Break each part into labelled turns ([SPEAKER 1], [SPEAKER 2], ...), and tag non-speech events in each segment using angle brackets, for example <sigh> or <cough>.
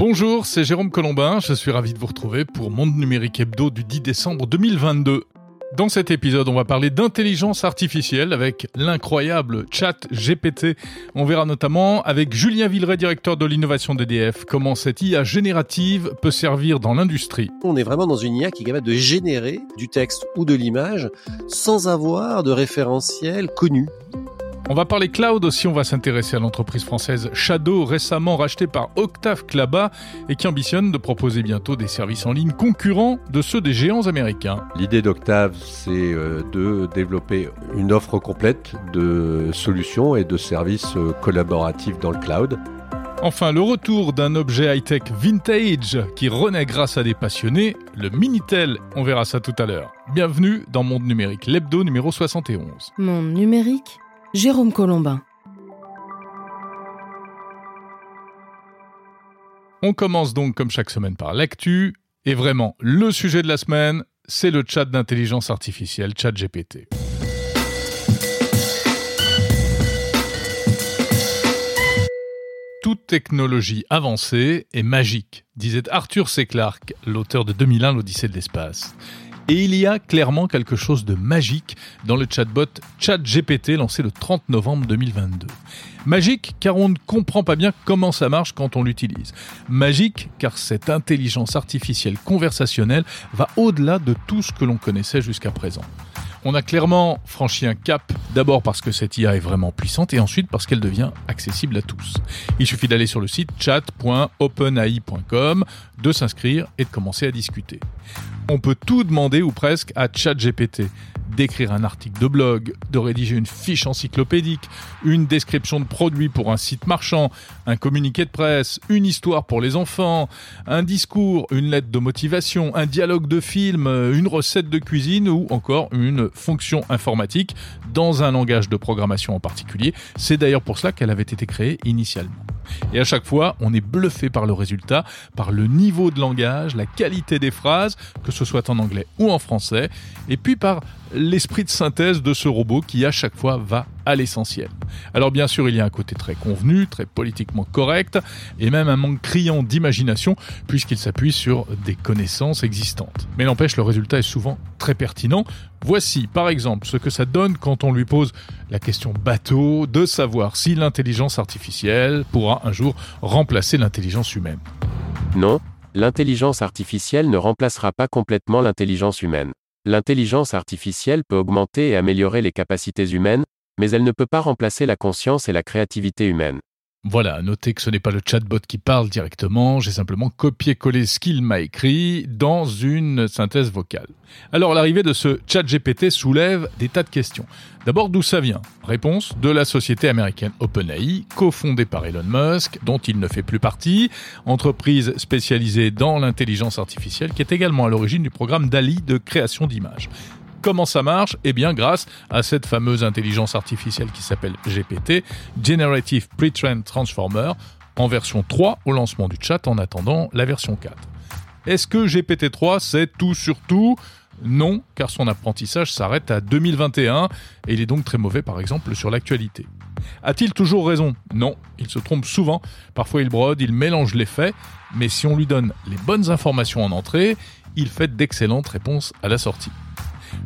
[SPEAKER 1] Bonjour, c'est Jérôme Colombin, je suis ravi de vous retrouver pour Monde Numérique Hebdo du 10 décembre 2022. Dans cet épisode, on va parler d'intelligence artificielle avec l'incroyable chat GPT. On verra notamment avec Julien Villeray, directeur de l'innovation d'EDF, comment cette IA générative peut servir dans l'industrie.
[SPEAKER 2] On est vraiment dans une IA qui est capable de générer du texte ou de l'image sans avoir de référentiel connu.
[SPEAKER 1] On va parler cloud aussi, on va s'intéresser à l'entreprise française Shadow, récemment rachetée par Octave Klaba et qui ambitionne de proposer bientôt des services en ligne concurrents de ceux des géants américains.
[SPEAKER 3] L'idée d'Octave, c'est euh, de développer une offre complète de solutions et de services euh, collaboratifs dans le cloud.
[SPEAKER 1] Enfin, le retour d'un objet high-tech vintage qui renaît grâce à des passionnés, le Minitel. On verra ça tout à l'heure. Bienvenue dans Monde Numérique, l'hebdo numéro 71.
[SPEAKER 4] Monde Numérique Jérôme Colombin.
[SPEAKER 1] On commence donc comme chaque semaine par l'actu, et vraiment le sujet de la semaine, c'est le chat d'intelligence artificielle, chat GPT. Toute technologie avancée est magique, disait Arthur C. Clarke, l'auteur de 2001 l'Odyssée de l'espace. Et il y a clairement quelque chose de magique dans le chatbot ChatGPT lancé le 30 novembre 2022. Magique car on ne comprend pas bien comment ça marche quand on l'utilise. Magique car cette intelligence artificielle conversationnelle va au-delà de tout ce que l'on connaissait jusqu'à présent. On a clairement franchi un cap, d'abord parce que cette IA est vraiment puissante et ensuite parce qu'elle devient accessible à tous. Il suffit d'aller sur le site chat.openai.com, de s'inscrire et de commencer à discuter. On peut tout demander ou presque à ChatGPT d'écrire un article de blog, de rédiger une fiche encyclopédique, une description de produit pour un site marchand, un communiqué de presse, une histoire pour les enfants, un discours, une lettre de motivation, un dialogue de film, une recette de cuisine ou encore une fonction informatique dans un langage de programmation en particulier. C'est d'ailleurs pour cela qu'elle avait été créée initialement. Et à chaque fois, on est bluffé par le résultat, par le niveau de langage, la qualité des phrases, que ce soit en anglais ou en français, et puis par l'esprit de synthèse de ce robot qui à chaque fois va à l'essentiel. Alors bien sûr, il y a un côté très convenu, très politiquement correct, et même un manque criant d'imagination, puisqu'il s'appuie sur des connaissances existantes. Mais n'empêche, le résultat est souvent très pertinent. Voici par exemple ce que ça donne quand on lui pose la question bateau de savoir si l'intelligence artificielle pourra un jour remplacer l'intelligence humaine.
[SPEAKER 5] Non, l'intelligence artificielle ne remplacera pas complètement l'intelligence humaine. L'intelligence artificielle peut augmenter et améliorer les capacités humaines, mais elle ne peut pas remplacer la conscience et la créativité humaine.
[SPEAKER 1] Voilà, notez que ce n'est pas le chatbot qui parle directement, j'ai simplement copié-collé ce qu'il m'a écrit dans une synthèse vocale. Alors l'arrivée de ce chat GPT soulève des tas de questions. D'abord, d'où ça vient? Réponse de la société américaine OpenAI, cofondée par Elon Musk, dont il ne fait plus partie, entreprise spécialisée dans l'intelligence artificielle qui est également à l'origine du programme DALI de création d'images. Comment ça marche Eh bien grâce à cette fameuse intelligence artificielle qui s'appelle GPT, Generative Pre-trained Transformer, en version 3 au lancement du chat en attendant la version 4. Est-ce que GPT-3 c'est tout sur tout? Non, car son apprentissage s'arrête à 2021 et il est donc très mauvais par exemple sur l'actualité. A-t-il toujours raison? Non, il se trompe souvent, parfois il brode, il mélange les faits, mais si on lui donne les bonnes informations en entrée, il fait d'excellentes réponses à la sortie.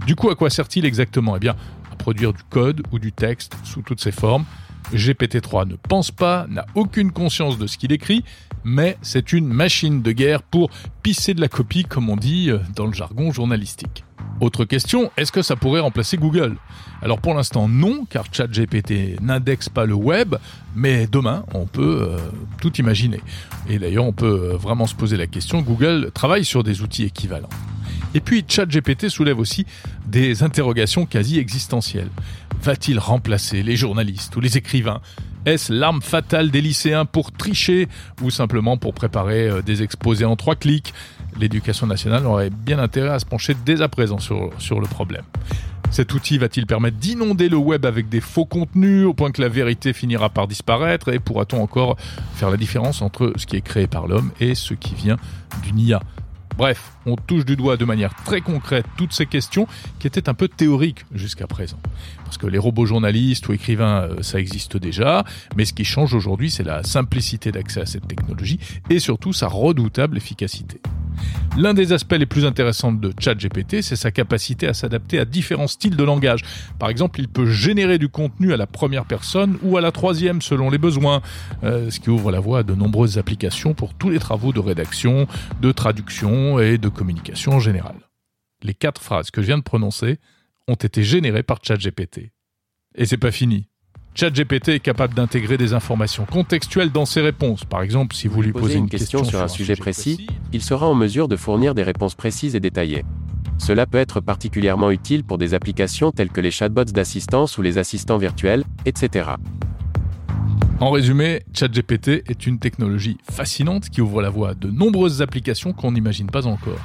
[SPEAKER 1] Du coup, à quoi sert-il exactement? Eh bien, à produire du code ou du texte sous toutes ses formes. GPT-3 ne pense pas, n'a aucune conscience de ce qu'il écrit, mais c'est une machine de guerre pour pisser de la copie, comme on dit euh, dans le jargon journalistique. Autre question, est-ce que ça pourrait remplacer Google? Alors pour l'instant non, car ChatGPT n'indexe pas le web, mais demain on peut euh, tout imaginer. Et d'ailleurs on peut euh, vraiment se poser la question, Google travaille sur des outils équivalents. Et puis ChatGPT soulève aussi des interrogations quasi existentielles. Va-t-il remplacer les journalistes ou les écrivains? Est-ce l'arme fatale des lycéens pour tricher ou simplement pour préparer euh, des exposés en trois clics? L'éducation nationale aurait bien intérêt à se pencher dès à présent sur, sur le problème. Cet outil va-t-il permettre d'inonder le web avec des faux contenus au point que la vérité finira par disparaître? Et pourra-t-on encore faire la différence entre ce qui est créé par l'homme et ce qui vient d'une IA Bref, on touche du doigt de manière très concrète toutes ces questions qui étaient un peu théoriques jusqu'à présent. Parce que les robots journalistes ou écrivains, euh, ça existe déjà, mais ce qui change aujourd'hui, c'est la simplicité d'accès à cette technologie et surtout sa redoutable efficacité. L'un des aspects les plus intéressants de ChatGPT, c'est sa capacité à s'adapter à différents styles de langage. Par exemple, il peut générer du contenu à la première personne ou à la troisième selon les besoins, euh, ce qui ouvre la voie à de nombreuses applications pour tous les travaux de rédaction, de traduction et de communication en général. Les quatre phrases que je viens de prononcer ont été générées par ChatGPT. Et c'est pas fini. ChatGPT est capable d'intégrer des informations contextuelles dans ses réponses. Par exemple, si vous, lui posez une, question,
[SPEAKER 5] sur un sujet précis, il sera en mesure de fournir des réponses précises et détaillées. Cela peut être particulièrement utile pour des applications telles que les chatbots d'assistance ou les assistants virtuels, etc.
[SPEAKER 1] En résumé, ChatGPT est une technologie fascinante qui ouvre la voie à de nombreuses applications qu'on n'imagine pas encore.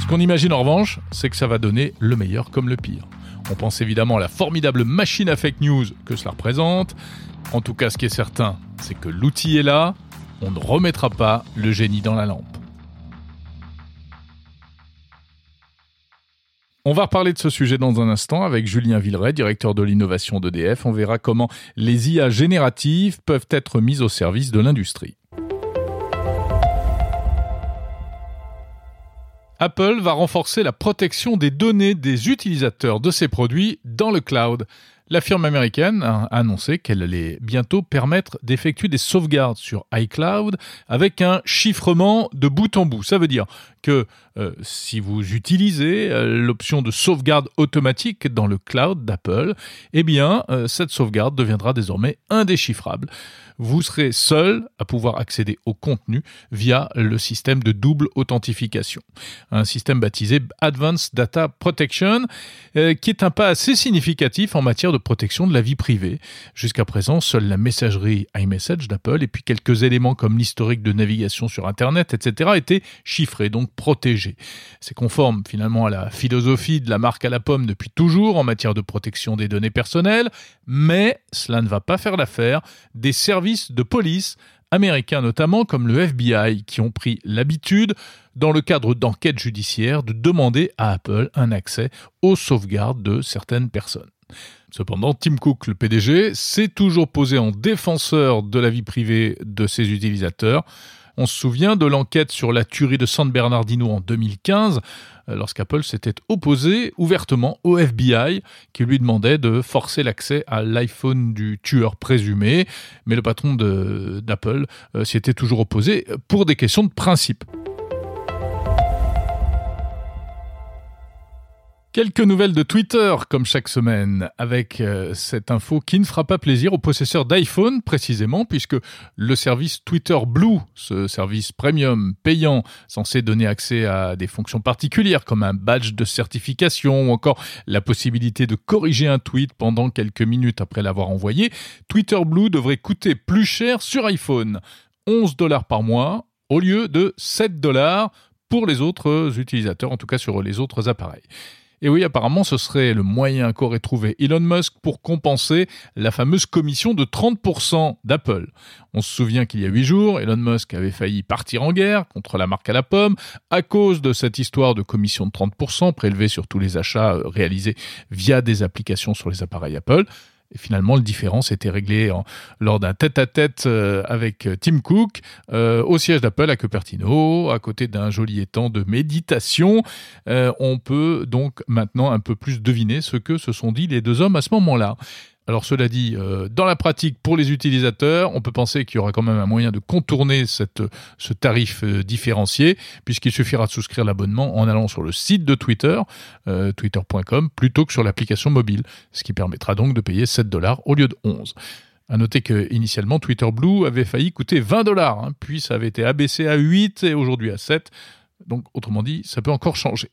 [SPEAKER 1] Ce qu'on imagine en revanche, c'est que ça va donner le meilleur comme le pire. On pense évidemment à la formidable machine à fake news que cela représente. En tout cas, ce qui est certain, c'est que l'outil est là, on ne remettra pas le génie dans la lampe. On va reparler de ce sujet dans un instant avec Julien Villeray, directeur de l'innovation d'EDF. On verra comment les IA génératives peuvent être mises au service de l'industrie. Apple va renforcer la protection des données des utilisateurs de ses produits dans le cloud. La firme américaine a annoncé qu'elle allait bientôt permettre d'effectuer des sauvegardes sur iCloud avec un chiffrement de bout en bout. Ça veut dire que euh, si vous utilisez euh, l'option de sauvegarde automatique dans le cloud d'Apple, eh bien, euh, cette sauvegarde deviendra désormais indéchiffrable. Vous serez seul à pouvoir accéder au contenu via le système de double authentification. Un système baptisé Advanced Data Protection, qui est un pas assez significatif en matière de protection de la vie privée. Jusqu'à présent, seule la messagerie iMessage d'Apple et puis quelques éléments comme l'historique de navigation sur Internet, etc., étaient chiffrés. Donc protégé. C'est conforme finalement à la philosophie de la marque à la pomme depuis toujours en matière de protection des données personnelles, mais cela ne va pas faire l'affaire des services de police américains notamment comme le FBI qui ont pris l'habitude dans le cadre d'enquêtes judiciaires de demander à Apple un accès aux sauvegardes de certaines personnes. Cependant, Tim Cook, le PDG, s'est toujours posé en défenseur de la vie privée de ses utilisateurs. On se souvient de l'enquête sur la tuerie de San Bernardino en 2015, euh, lorsqu'Apple s'était opposé ouvertement au FBI, qui lui demandait de forcer l'accès à l'iPhone du tueur présumé, mais le patron d'Apple euh, s'y était toujours opposé pour des questions de principe. Quelques nouvelles de Twitter, comme chaque semaine, avec euh, cette info qui ne fera pas plaisir aux possesseurs d'iPhone, précisément, puisque le service Twitter Blue, ce service premium payant censé donner accès à des fonctions particulières comme un badge de certification ou encore la possibilité de corriger un tweet pendant quelques minutes après l'avoir envoyé, Twitter Blue devrait coûter plus cher sur iPhone, 11 dollars par mois au lieu de 7 dollars pour les autres utilisateurs, en tout cas sur les autres appareils. Et oui, apparemment, ce serait le moyen qu'aurait trouvé Elon Musk pour compenser la fameuse commission de 30% d'Apple. On se souvient qu'il y a huit jours, Elon Musk avait failli partir en guerre contre la marque à la pomme à cause de cette histoire de commission de 30% prélevée sur tous les achats euh, réalisés via des applications sur les appareils Apple. Finalement, le différence était réglé lors d'un tête-à-tête euh, avec euh, Tim Cook euh, au siège d'Apple à Cupertino, à côté d'un joli étang de méditation. on peut donc maintenant un peu plus deviner ce que se sont dit les deux hommes à ce moment-là. Alors cela dit, euh, dans la pratique pour les utilisateurs, on peut penser qu'il y aura quand même un moyen de contourner ce tarif euh, différencié, puisqu'il suffira de souscrire l'abonnement en allant sur le site de Twitter, euh, twitter.com, plutôt que sur l'application mobile, ce qui permettra donc de payer 7 dollars au lieu de 11. À noter que initialement Twitter Blue avait failli coûter 20 dollars, hein, puis ça avait été abaissé à 8 et aujourd'hui à 7. Donc autrement dit, ça peut encore changer.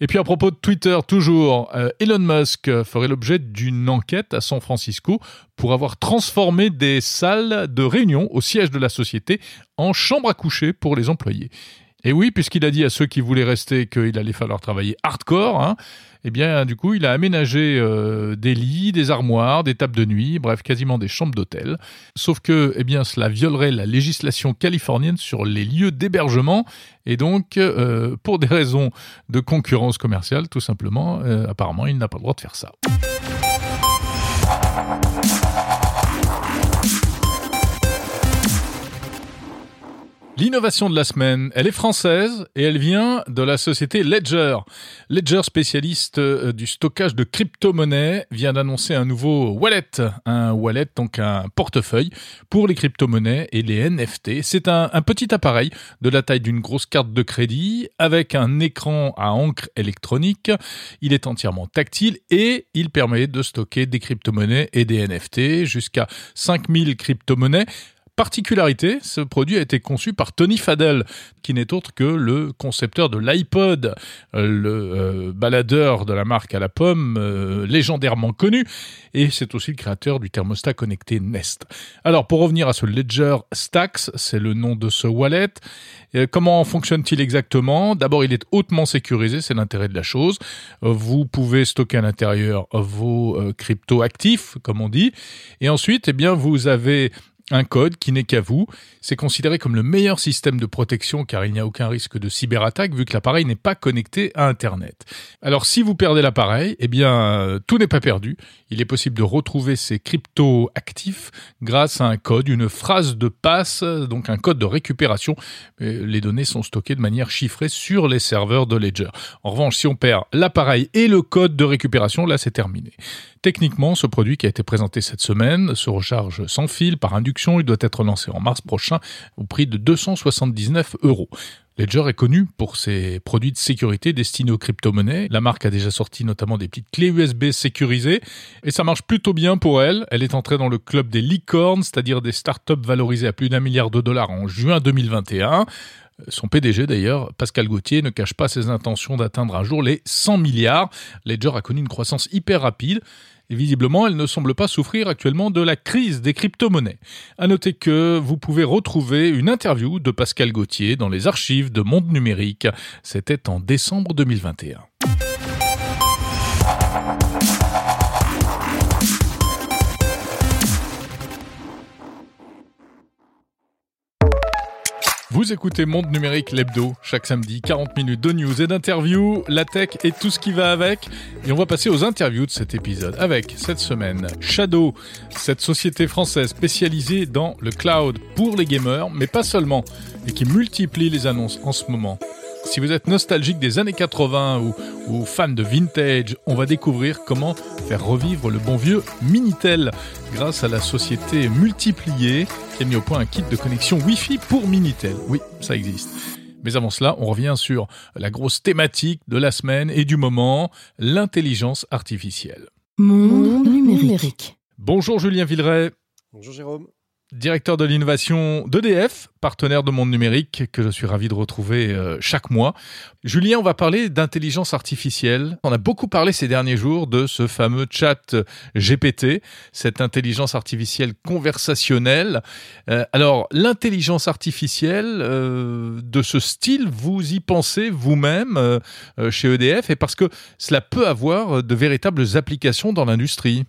[SPEAKER 1] Et puis à propos de Twitter, toujours, euh, Elon Musk ferait l'objet d'une enquête à San Francisco pour avoir transformé des salles de réunion au siège de la société en chambres à coucher pour les employés. Et oui, puisqu'il a dit à ceux qui voulaient rester qu'il allait falloir travailler hardcore, hein, eh bien, du coup, il a aménagé euh, des lits, des armoires, des tables de nuit, bref, quasiment des chambres d'hôtel. Sauf que, eh bien, cela violerait la législation californienne sur les lieux d'hébergement, et donc, euh, pour des raisons de concurrence commerciale, tout simplement, euh, apparemment, il n'a pas le droit de faire ça. L'innovation de la semaine, elle est française et elle vient de la société Ledger. Ledger, spécialiste euh, du stockage de crypto-monnaies, vient d'annoncer un nouveau wallet. Un wallet, donc un portefeuille pour les crypto-monnaies et les NFT. C'est un, un, petit appareil de la taille d'une grosse carte de crédit avec un écran à encre électronique. Il est entièrement tactile et il permet de stocker des crypto-monnaies et des NFT jusqu'à 5000 crypto-monnaies Particularité, ce produit a été conçu par Tony Fadell, qui n'est autre que le concepteur de l'iPod, euh, le euh, baladeur de la marque à la pomme, euh, légendairement connu, et c'est aussi le créateur du thermostat connecté Nest. Alors, pour revenir à ce Ledger Stacks, c'est le nom de ce wallet. comment fonctionne-t-il exactement? D'abord, il est hautement sécurisé, c'est l'intérêt de la chose. Vous pouvez stocker à l'intérieur vos crypto actifs, comme on dit, et ensuite, eh bien, vous avez un code qui n'est qu'à vous. C'est considéré comme le meilleur système de protection car il n'y a aucun risque de cyberattaque vu que l'appareil n'est pas connecté à Internet. Alors si vous perdez l'appareil, eh bien euh, tout n'est pas perdu. Il est possible de retrouver ces crypto actifs grâce à un code, une phrase de passe, donc un code de récupération. Les données sont stockées de manière chiffrée sur les serveurs de Ledger. En revanche, si on perd l'appareil et le code de récupération, là c'est terminé. Techniquement, ce produit qui a été présenté cette semaine se recharge sans fil par induction. Il doit être lancé en mars prochain au prix de 279 euros. Ledger est connu pour ses produits de sécurité destinés aux crypto-monnaies. La marque a déjà sorti notamment des petites clés USB sécurisées et ça marche plutôt bien pour elle. Elle est entrée dans le club des licornes, c'est-à-dire des startups valorisées à plus d'un milliard de dollars en juin 2021. Son PDG d'ailleurs, Pascal Gauthier, ne cache pas ses intentions d'atteindre un jour les 100 milliards. Ledger a connu une croissance hyper rapide. Et visiblement, elle ne semble pas souffrir actuellement de la crise des crypto-monnaies. À noter que vous pouvez retrouver une interview de Pascal Gauthier dans les archives de Monde Numérique. C'était en décembre 2021. Vous écoutez Monde Numérique l'hebdo, chaque samedi, 40 minutes de news et d'interviews, la tech et tout ce qui va avec. Et on va passer aux interviews de cet épisode avec, cette semaine, Shadow, cette société française spécialisée dans le cloud pour les gamers, mais pas seulement, et qui multiplie les annonces en ce moment. Si vous êtes nostalgique des années 80 ou, ou, fan de vintage, on va découvrir comment faire revivre le bon vieux Minitel grâce à la société multipliée qui a mis au point un kit de connexion Wi-Fi pour Minitel. Oui, ça existe. Mais avant cela, on revient sur la grosse thématique de la semaine et du moment, l'intelligence artificielle.
[SPEAKER 4] Monde numérique.
[SPEAKER 1] Bonjour Julien Villeray.
[SPEAKER 2] Bonjour Jérôme
[SPEAKER 1] directeur de l'innovation d'EDF, partenaire de Monde Numérique, que je suis ravi de retrouver euh, chaque mois. Julien, on va parler d'intelligence artificielle. On a beaucoup parlé ces derniers jours de ce fameux chat GPT, cette intelligence artificielle conversationnelle. Euh, alors, l'intelligence artificielle euh, de ce style, vous y pensez vous-même chez EDF, et parce que cela peut avoir de véritables applications dans l'industrie.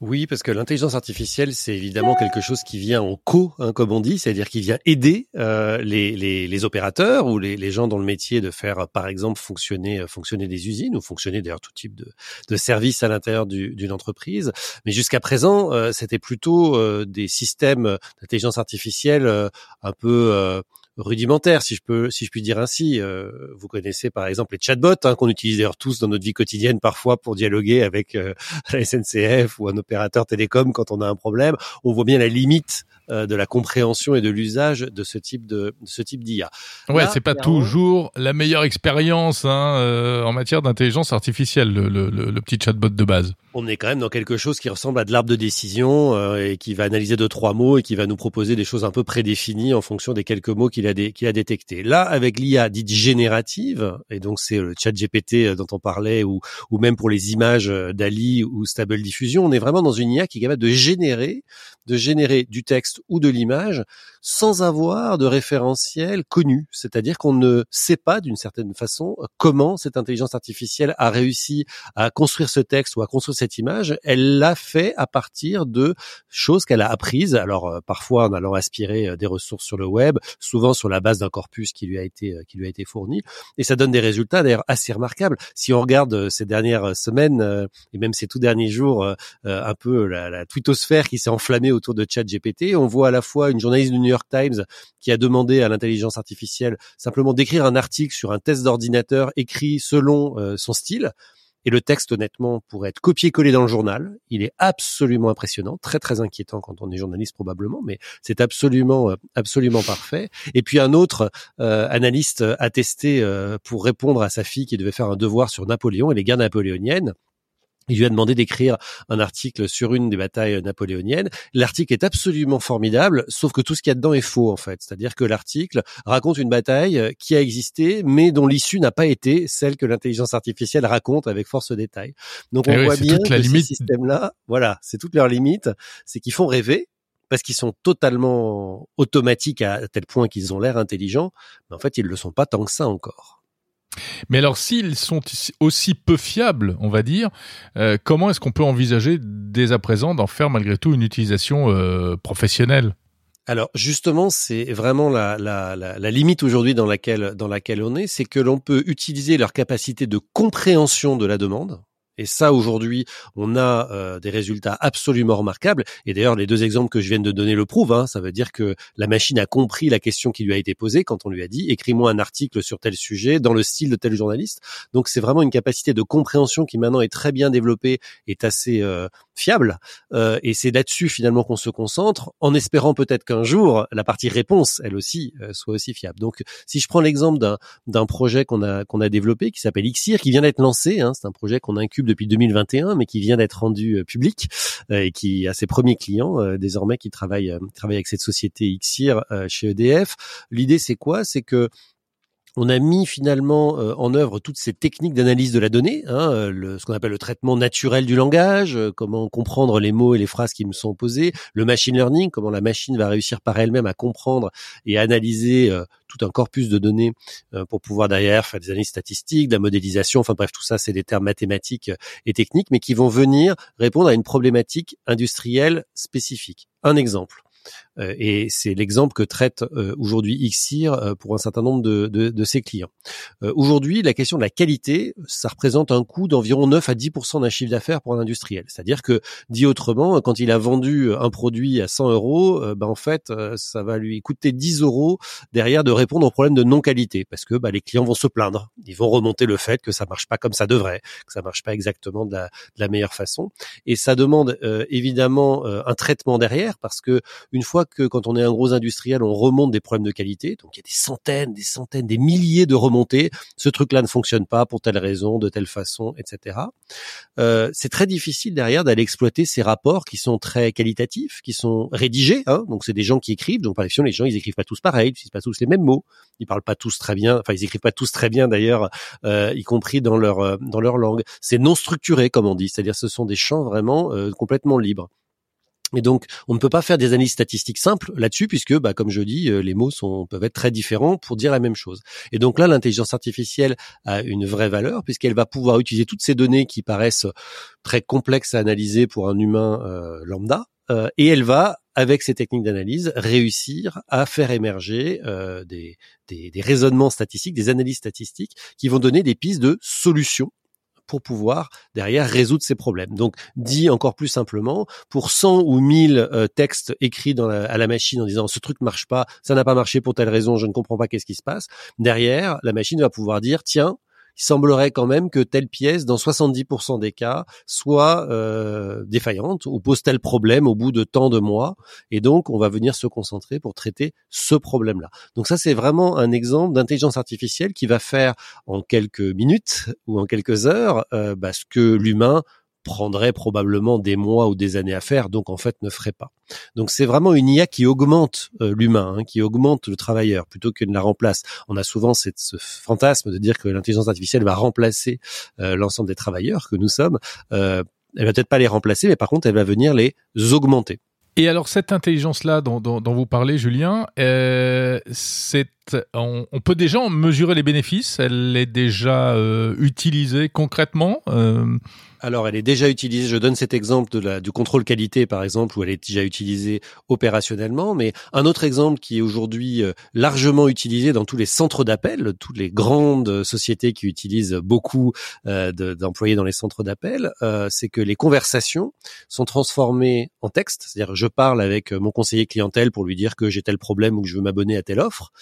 [SPEAKER 2] Oui, parce que l'intelligence artificielle, c'est évidemment quelque chose qui vient en co, hein, comme on dit, c'est-à-dire qui vient aider euh, les, les, opérateurs ou les, gens dans le métier de faire, par exemple, fonctionner, fonctionner des usines ou fonctionner d'ailleurs tout type de, de service à l'intérieur d'une entreprise. Mais jusqu'à présent, euh, c'était plutôt euh, des systèmes d'intelligence artificielle euh, un peu euh, rudimentaire, si je peux, si je puis dire ainsi. Euh, vous connaissez par exemple les chatbots hein, qu'on utilise d'ailleurs tous dans notre vie quotidienne parfois pour dialoguer avec euh, <laughs> la SNCF ou un opérateur télécom quand on a un problème. On voit bien la limite de la compréhension et de l'usage de ce type de, de ce type d'IA.
[SPEAKER 1] Ouais, c'est pas toujours la meilleure expérience hein, euh, en matière d'intelligence artificielle, le, le, le, petit chatbot de base.
[SPEAKER 2] On est quand même dans quelque chose qui ressemble à de l'arbre de décision euh, et qui va analyser deux trois mots et qui va nous proposer des choses un peu prédéfinies en fonction des quelques mots qu'il a qu'il a détectés. Là, avec l'IA dite générative, et donc c'est le chat GPT dont on parlait ou ou même pour les images d'Ali ou Stable Diffusion, on est vraiment dans une IA qui est capable de générer de générer du texte ou de l'image sans avoir de référentiel connu. C'est-à-dire qu'on ne sait pas d'une certaine façon comment cette intelligence artificielle a réussi à construire ce texte ou à construire cette image. Elle l'a fait à partir de choses qu'elle a apprises. Alors euh, parfois en allant aspirer euh, des ressources sur le web, souvent sur la base d'un corpus qui lui a été euh, qui lui a été fourni. Et ça donne des résultats d'ailleurs assez remarquables. Si on regarde ces dernières semaines et même ces tout derniers jours, un peu la, la twittosphère qui s'est enflammée autour de ChatGPT, on voit à la fois une journaliste du New York Times qui a demandé à l'intelligence artificielle simplement d'écrire un article sur un test d'ordinateur écrit selon euh, son style. Et le texte, honnêtement, pourrait être copié-collé dans le journal. Il est absolument impressionnant, très très inquiétant quand on est journaliste probablement, mais c'est absolument euh, absolument parfait. Et puis un autre euh, analyste a testé pour répondre à sa fille qui devait faire un devoir sur Napoléon et les guerres napoléoniennes. Il lui a demandé d'écrire un article sur une des batailles napoléoniennes. L'article est absolument formidable, sauf que tout ce qu'il y a dedans est faux en fait. C'est-à-dire que l'article raconte une bataille qui a existé, mais dont l'issue n'a pas été celle que l'intelligence artificielle raconte avec force détail. Donc on eh voit bien que limite. ces systèmes-là, voilà, c'est toute leur limite, c'est qu'ils font rêver parce qu'ils sont totalement automatiques à tel point qu'ils ont l'air intelligents, mais en fait ils le sont pas tant que ça encore.
[SPEAKER 1] Mais alors, s'ils sont aussi peu fiables, on va dire, euh, comment est-ce qu'on peut envisager dès à présent d'en faire malgré tout une utilisation euh, professionnelle?
[SPEAKER 2] Alors justement, c'est vraiment la, limite aujourd'hui dans laquelle, dans laquelle on est, c'est que l'on peut utiliser leur capacité de compréhension de la demande, et ça, aujourd'hui, on a euh, des résultats absolument remarquables. Et d'ailleurs, les deux exemples que je viens de donner le prouvent. Hein. Ça veut dire que la machine a compris la question qui lui a été posée quand on lui a dit écris-moi un article sur tel sujet dans le style de tel journaliste. Donc, c'est vraiment une capacité de compréhension qui maintenant est très bien développée, est assez euh, fiable. Euh, et c'est là-dessus finalement qu'on se concentre, en espérant peut-être qu'un jour la partie réponse, elle aussi, soit aussi fiable. Donc, si je prends l'exemple d'un d'un projet qu'on a qu'on a développé qui s'appelle Xir, qui vient d'être lancé, hein, c'est un projet qu'on incube depuis 2021, mais qui vient d'être rendu euh, public euh, et qui a ses premiers clients euh, désormais qui travaillent travaillent avec cette société Xir chez EDF. L'idée c'est quoi? C'est que on a mis finalement euh, en œuvre toutes ces techniques d'analyse de la donnée, hein, euh, le, ce qu'on appelle le traitement naturel du langage, euh, comment comprendre les mots et les phrases qui me sont posées, le machine learning, comment la machine va réussir par elle-même à comprendre et analyser tout un corpus de données pour pouvoir derrière faire des analyses statistiques, de la modélisation, enfin bref, tout ça c'est des termes mathématiques et techniques, mais qui vont venir répondre à une problématique industrielle spécifique. Un exemple. Euh, et c'est l'exemple que traite euh, aujourd'hui Xir euh, pour un certain nombre de, de, de ses clients. aujourd'hui, la question de la qualité, ça représente un coût d'environ 9 à 10% d'un chiffre d'affaires pour un industriel. C'est-à-dire que, dit autrement, quand il a vendu un produit à 100 euros, ben en fait, ça va lui coûter 10 euros derrière de répondre au problème de non-qualité, parce que bah, les clients vont se plaindre, ils vont remonter le fait que ça marche pas comme ça devrait, que ça marche pas exactement de la, de la meilleure façon, et ça demande évidemment un traitement derrière, parce que une fois que quand on est un gros industriel, on remonte des problèmes de qualité. Donc il y a des centaines, des centaines, des milliers de remontées. Ce truc-là ne fonctionne pas pour telle raison, de telle façon, etc. Euh, c'est très difficile derrière d'aller exploiter ces rapports qui sont très qualitatifs, qui sont rédigés. Hein. donc c'est des gens qui écrivent. Donc par exemple, les gens ils écrivent pas tous pareil, ils pas tous les mêmes mots, ils parlent pas tous très bien. Enfin ils écrivent pas tous très bien d'ailleurs, euh, y compris dans leur euh, dans leur langue. C'est non structuré comme on dit, c'est-à-dire ce sont des champs vraiment complètement libres. Et donc, on ne peut pas faire des analyses statistiques simples là-dessus, puisque, bah, comme je dis, euh, les mots sont, peuvent être très différents pour dire la même chose. Et donc là, l'intelligence artificielle a une vraie valeur, puisqu'elle va pouvoir utiliser toutes ces données qui paraissent très complexes à analyser pour un humain euh, lambda, euh, et elle va, avec ces techniques d'analyse, réussir à faire émerger des, des, des raisonnements statistiques, des analyses statistiques, qui vont donner des pistes de solutions pour pouvoir derrière résoudre ces problèmes. Donc, dit encore plus simplement, pour 100 ou 1000 euh, textes écrits à la machine en disant ce truc marche pas, ça n'a pas marché pour telle raison, je ne comprends pas qu'est-ce qui se passe, derrière, la machine va pouvoir dire tiens, il semblerait quand même que telle pièce, dans 70% des cas, soit euh, défaillante ou pose tel problème au bout de tant de mois. Et donc, on va venir se concentrer pour traiter ce problème-là. Donc ça, c'est vraiment un exemple d'intelligence artificielle qui va faire en quelques minutes ou en quelques heures euh, bah, ce que l'humain prendrait probablement des mois ou des années à faire, donc en fait ne ferait pas. Donc c'est vraiment une IA qui augmente euh, l'humain, hein, qui augmente le travailleur plutôt que ne la remplace. On a souvent ce fantasme de dire que l'intelligence artificielle va remplacer euh, l'ensemble des travailleurs que nous sommes. Euh, elle va peut-être pas les remplacer, mais par contre elle va venir les augmenter.
[SPEAKER 1] Et alors cette intelligence-là dont, vous parlez, Julien, euh, on, on, peut déjà en mesurer les bénéfices? Elle est déjà euh, utilisée concrètement?
[SPEAKER 2] Alors, elle est déjà utilisée. Je donne cet exemple de la, du contrôle qualité, par exemple, où elle est déjà utilisée opérationnellement. Mais un autre exemple qui est aujourd'hui euh, largement utilisé dans tous les centres d'appel, toutes les grandes sociétés qui utilisent beaucoup euh, d'employés dans les centres d'appel, euh, c'est que les conversations sont transformées en texte. C'est-à-dire, je parle avec mon conseiller clientèle pour lui dire que j'ai tel problème ou que je veux m'abonner à telle offre.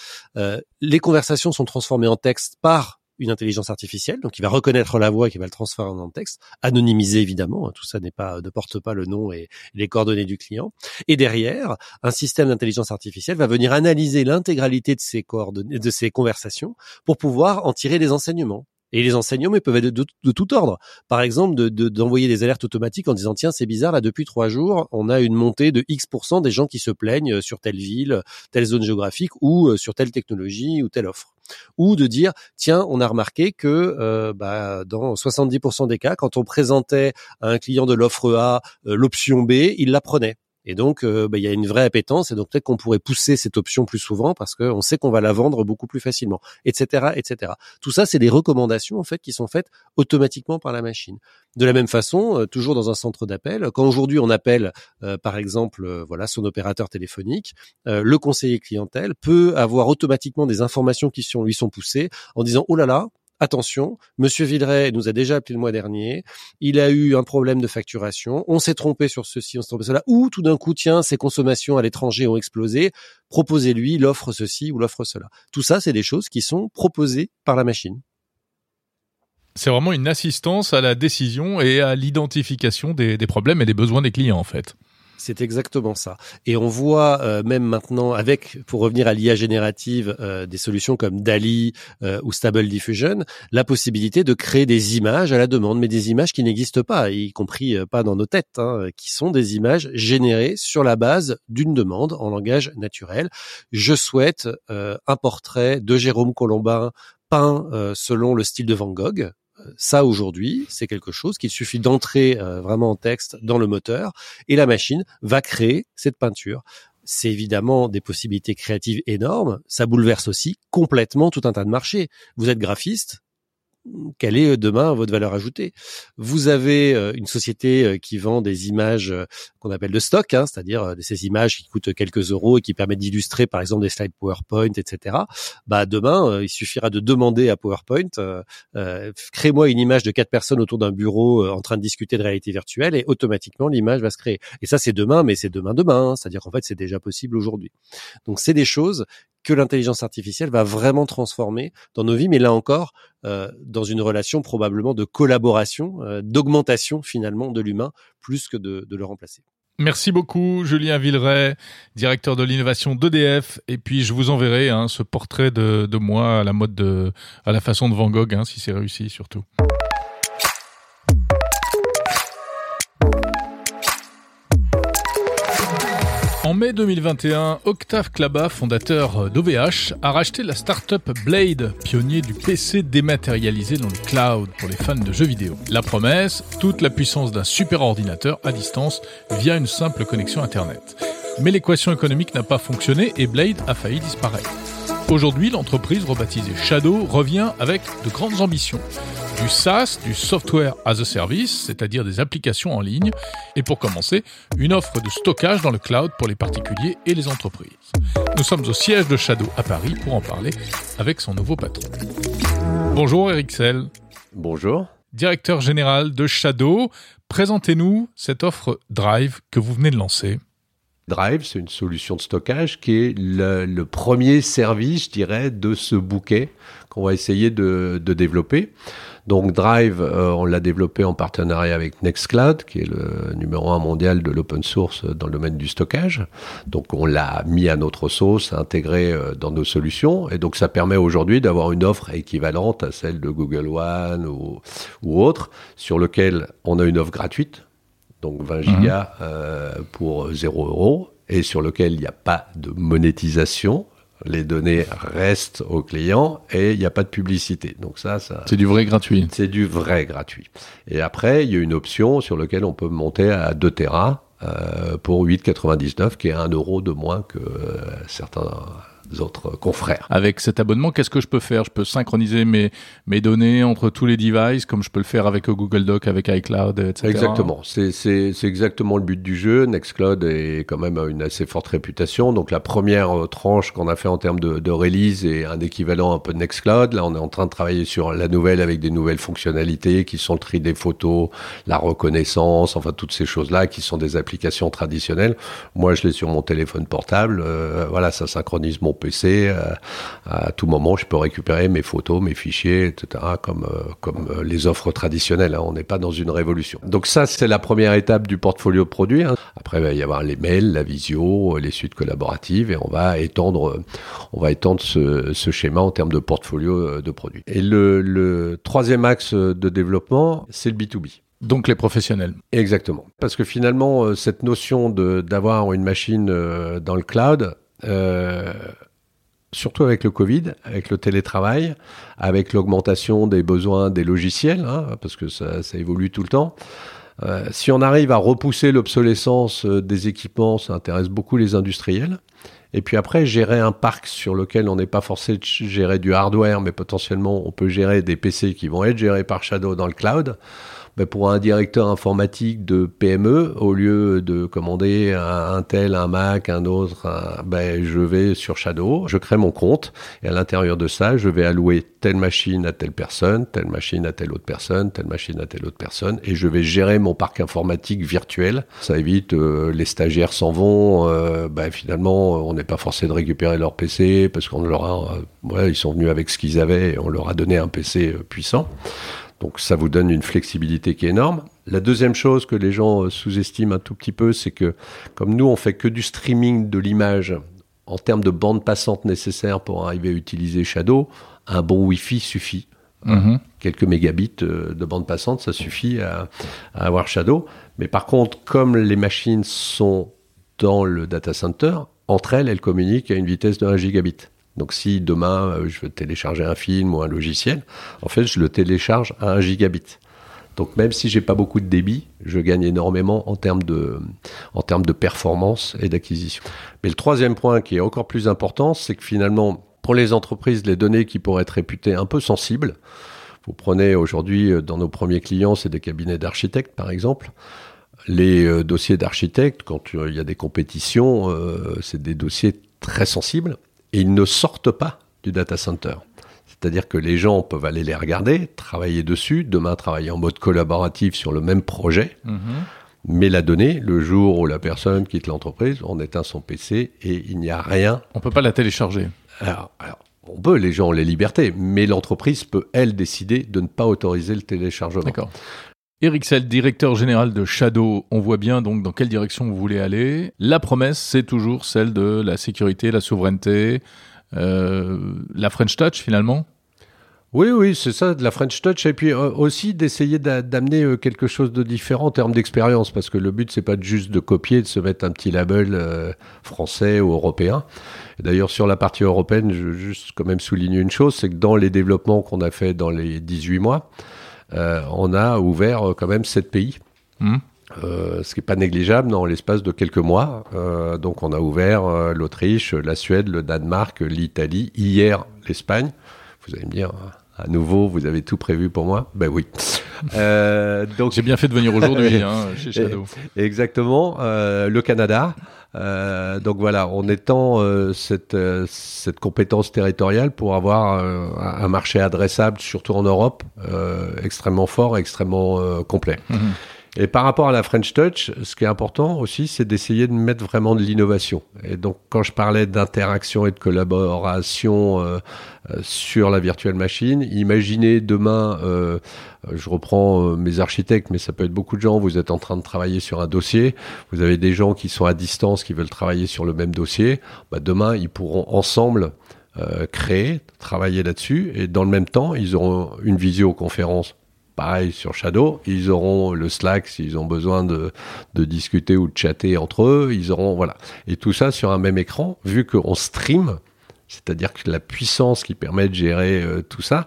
[SPEAKER 2] les conversations sont transformées en texte par une intelligence artificielle, donc qui va reconnaître la voix et qui va le transformer en texte, anonymisé évidemment, hein, tout ça n'est pas ne porte pas le nom et les coordonnées du client. Et derrière, un système d'intelligence artificielle va venir analyser l'intégralité de ces coordonnées, de ces conversations, pour pouvoir en tirer des enseignements. Et les enseignements peuvent être de, tout ordre. Par exemple, d'envoyer de, des alertes automatiques en disant tiens c'est bizarre là depuis trois jours on a une montée de X des gens qui se plaignent sur telle ville, telle zone géographique ou euh, sur telle technologie ou telle offre ou de dire tiens on a remarqué que euh, bah, dans 70% des cas quand on présentait à un client de l'offre A euh, l'option B il la prenait et donc, euh, bah, il y a une vraie appétence. Et donc, peut-être qu'on pourrait pousser cette option plus souvent parce qu'on sait qu'on va la vendre beaucoup plus facilement, etc., etc. Tout ça, c'est des recommandations en fait qui sont faites automatiquement par la machine. De la même façon, euh, toujours dans un centre d'appel, quand aujourd'hui on appelle, euh, par exemple, voilà, son opérateur téléphonique, le conseiller clientèle peut avoir automatiquement des informations qui lui sont poussées en disant oh là là, attention, Monsieur Villeray nous a déjà appelé le mois dernier, il a eu un problème de facturation, on s'est trompé sur ceci, on s'est trompé sur cela, ou tout d'un coup, tiens, ses consommations à l'étranger ont explosé, proposez-lui l'offre ceci ou l'offre cela. Tout ça, c'est des choses qui sont proposées par la machine.
[SPEAKER 1] C'est vraiment une assistance à la décision et à l'identification des, des problèmes et des besoins des clients, en fait.
[SPEAKER 2] C'est exactement ça. Et on voit euh, même maintenant, avec, pour revenir à l'IA générative, euh, des solutions comme DALI euh, ou Stable Diffusion, la possibilité de créer des images à la demande, mais des images qui n'existent pas, y compris pas dans nos têtes, hein, qui sont des images générées sur la base d'une demande en langage naturel. Je souhaite un portrait de Jérôme Colombin peint selon le style de Van Gogh ça aujourd'hui, c'est quelque chose qu'il suffit d'entrer euh, vraiment en texte dans le moteur et la machine va créer cette peinture. C'est évidemment des possibilités créatives énormes. Ça bouleverse aussi complètement tout un tas de marchés. Vous êtes graphiste, quelle est euh, demain votre valeur ajoutée? Vous avez euh, une société euh, qui vend des images qu'on appelle de stock, hein, c'est-à-dire ces images qui coûtent quelques euros et qui permettent d'illustrer par exemple des slides PowerPoint, etc. Bah demain, il suffira de demander à PowerPoint euh, crée-moi une image de quatre personnes autour d'un bureau en train de discuter de réalité virtuelle et automatiquement l'image va se créer. Et ça c'est demain, mais c'est demain demain, c'est-à-dire qu'en fait c'est déjà possible aujourd'hui. Donc c'est des choses que l'intelligence artificielle va vraiment transformer dans nos vies, mais là encore, euh, dans une relation probablement de collaboration, euh, d'augmentation finalement de l'humain, plus que de, le remplacer.
[SPEAKER 1] Merci beaucoup, Julien Villeray, directeur de l'innovation d'EDF. Et puis, je vous enverrai hein, ce portrait de, moi à la mode de, à la façon de Van Gogh, hein, si c'est réussi surtout. En mai 2021, Octave Klaba, fondateur d'OVH, a racheté la startup Blade, pionnier du PC dématérialisé dans le cloud pour les fans de jeux vidéo. La promesse, toute la puissance d'un super ordinateur à distance via une simple connexion Internet. Mais l'équation économique n'a pas fonctionné et Blade a failli disparaître. Aujourd'hui, l'entreprise rebaptisée Shadow revient avec de grandes ambitions. Du SaaS, du Software as a Service, c'est-à-dire des applications en ligne, et pour commencer, une offre de stockage dans le cloud pour les particuliers et les entreprises. Nous sommes au siège de Shadow à Paris pour en parler avec son nouveau patron. Bonjour Eric Sell.
[SPEAKER 3] Bonjour.
[SPEAKER 1] Directeur général de Shadow, présentez-nous cette offre Drive que vous venez de lancer.
[SPEAKER 3] Drive, c'est une solution de stockage qui est le, premier service, je dirais, de ce bouquet qu'on va essayer de, développer. Donc Drive, euh, on l'a développé en partenariat avec Nextcloud, qui est le numéro un mondial de l'open source dans le domaine du stockage. Donc on l'a mis à notre sauce, intégré euh, dans nos solutions, et donc ça permet aujourd'hui d'avoir une offre équivalente à celle de Google One ou, ou autre, sur lequel on a une offre gratuite donc 20 gigas euh, pour 0 euros, et sur lequel il n'y a pas de monétisation. Les données restent au client et il n'y a pas de publicité. Donc ça, ça
[SPEAKER 1] c'est du vrai gratuit.
[SPEAKER 3] C'est du vrai gratuit. Et après, il y a une option sur laquelle on peut monter à 2 Tera euh, pour 8,99, qui est 1 euro de moins que euh, certains autres confrères.
[SPEAKER 1] Avec cet abonnement, qu'est-ce que je peux faire? Je peux synchroniser mes, mes données entre tous les devices, comme je peux le faire avec Google Doc, avec iCloud, etc.
[SPEAKER 3] Exactement. C'est, c'est, c'est exactement le but du jeu. Nextcloud est quand même une assez forte réputation. Donc la première euh, tranche qu'on a fait en termes de, de release est un équivalent un peu de Nextcloud. Là, on est en train de travailler sur la nouvelle avec des nouvelles fonctionnalités qui sont le tri des photos, la reconnaissance, enfin toutes ces choses-là qui sont des applications traditionnelles. Moi, je l'ai sur mon téléphone portable. Euh, voilà, ça synchronise mon PC. Euh, à tout moment, je peux récupérer mes photos, mes fichiers, etc. Comme euh, comme euh, les offres traditionnelles. hein. On n'est pas dans une révolution. Donc ça, c'est la première étape du portfolio de produits. hein. Après, il va y avoir les mails, la visio, les suites collaboratives, et on va étendre, on va étendre ce, ce schéma en termes de portfolio de produits. Et le, le troisième axe de développement, c'est le B2B.
[SPEAKER 1] Donc les professionnels.
[SPEAKER 3] Exactement. Parce que finalement, cette notion d'avoir une machine dans le cloud, euh, surtout avec le Covid, avec le télétravail, avec l'augmentation des besoins des logiciels, hein, parce que ça, évolue tout le temps. euh, si on arrive à repousser l'obsolescence euh, des équipements, ça intéresse beaucoup les industriels. Et puis après, gérer un parc sur lequel on n'est pas forcé de gérer du hardware, mais potentiellement on peut gérer des PC qui vont être gérés par Shadow dans le cloud. Ben, pour un directeur informatique de PME, au lieu de commander un, tel, un Mac, un autre, ben, je vais sur Shadow, je crée mon compte, et à l'intérieur de ça, je vais allouer telle machine à telle personne, telle machine à telle autre personne, telle machine à telle autre personne, et je vais gérer mon parc informatique virtuel. Ça évite, euh, les stagiaires s'en vont, euh, ben, finalement, on n'est pas forcé de récupérer leur PC, parce qu'on leur a, euh, ouais, ils sont venus avec ce qu'ils avaient, et on leur a donné un PC euh, puissant. Donc ça vous donne une flexibilité qui est énorme. La deuxième chose que les gens euh, sous-estiment un tout petit peu, c'est que comme nous, on fait que du streaming de l'image en termes de bande passante nécessaire pour arriver à utiliser Shadow, un bon Wi-Fi suffit.
[SPEAKER 1] Mhm.
[SPEAKER 3] Quelques mégabits euh, de bande passante, ça suffit à, à avoir Shadow. Mais par contre, comme les machines sont dans le data center, entre elles, elles communiquent à une vitesse de 1 gigabit. Donc si demain euh, je veux télécharger un film ou un logiciel, en fait je le télécharge à 1 gigabit. Donc même si j'ai pas beaucoup de débit, je gagne énormément en termes de, performance et d'acquisition. Mais le troisième point qui est encore plus important, c'est que finalement, pour les entreprises, les données qui pourraient être réputées un peu sensibles, vous prenez aujourd'hui euh, dans nos premiers clients, c'est des cabinets d'architectes par exemple. Les euh, dossiers d'architectes, quand il y a des compétitions, c'est des dossiers très sensibles et ils ne sortent pas du data center. C'est-à-dire que les gens peuvent aller les regarder, travailler dessus, demain travailler en mode collaboratif sur le même projet,
[SPEAKER 1] Mhm.
[SPEAKER 3] mais la donnée, le jour où la personne quitte l'entreprise, on éteint son PC et il n'y a rien.
[SPEAKER 1] On peut pas la télécharger.
[SPEAKER 3] Alors, alors, on peut, les gens ont les libertés, mais l'entreprise peut, elle, décider de ne pas autoriser le téléchargement.
[SPEAKER 1] D'accord. Eric Sell, directeur général de Shadow, on voit bien donc dans quelle direction vous voulez aller. La promesse, c'est toujours celle de la sécurité, la souveraineté, euh, la French Touch finalement.
[SPEAKER 3] Oui, oui, c'est ça, de la French Touch, et puis euh, aussi d'essayer d'a- d'amener euh, quelque chose de différent en termes d'expérience, parce que le but, c'est pas juste de copier, de se mettre un petit label français ou européen. D'ailleurs, sur la partie européenne, je veux juste quand même souligner une chose, c'est que dans les développements qu'on a fait dans les 18 mois, on a ouvert euh, quand même 7 pays.
[SPEAKER 1] Mhm.
[SPEAKER 3] Euh, ce qui n'est pas négligeable dans l'espace de quelques mois. Euh, donc on a ouvert euh, l'Autriche, la Suède, le Danemark, l'Italie, hier l'Espagne. Vous allez me dire, à nouveau, vous avez tout prévu pour moi? Ben oui. <laughs> Euh, donc
[SPEAKER 1] J'ai bien fait de venir aujourd'hui hein, chez <laughs> Shadow.
[SPEAKER 3] Exactement, euh, le Canada. Euh, donc voilà, on étend euh, cette, euh, cette compétence territoriale pour avoir un marché adressable, surtout en Europe, extrêmement fort, extrêmement complet.
[SPEAKER 1] Mhm.
[SPEAKER 3] Et par rapport à la French Touch, ce qui est important aussi, c'est d'essayer de mettre vraiment de l'innovation. Et donc, quand je parlais d'interaction et de collaboration euh, euh, sur la virtuelle machine, imaginez demain, euh, je reprends euh, mes architectes, mais ça peut être beaucoup de gens, vous êtes en train de travailler sur un dossier, vous avez des gens qui sont à distance, qui veulent travailler sur le même dossier, bah, demain, ils pourront ensemble euh, créer, travailler là-dessus, et dans le même temps, ils auront une visioconférence pareil sur Shadow, ils auront le Slack s'ils ont besoin de, de discuter ou de chatter entre eux, ils auront voilà. Et tout ça sur un même écran, vu qu'on stream, c'est-à-dire que la puissance qui permet de gérer euh, tout ça,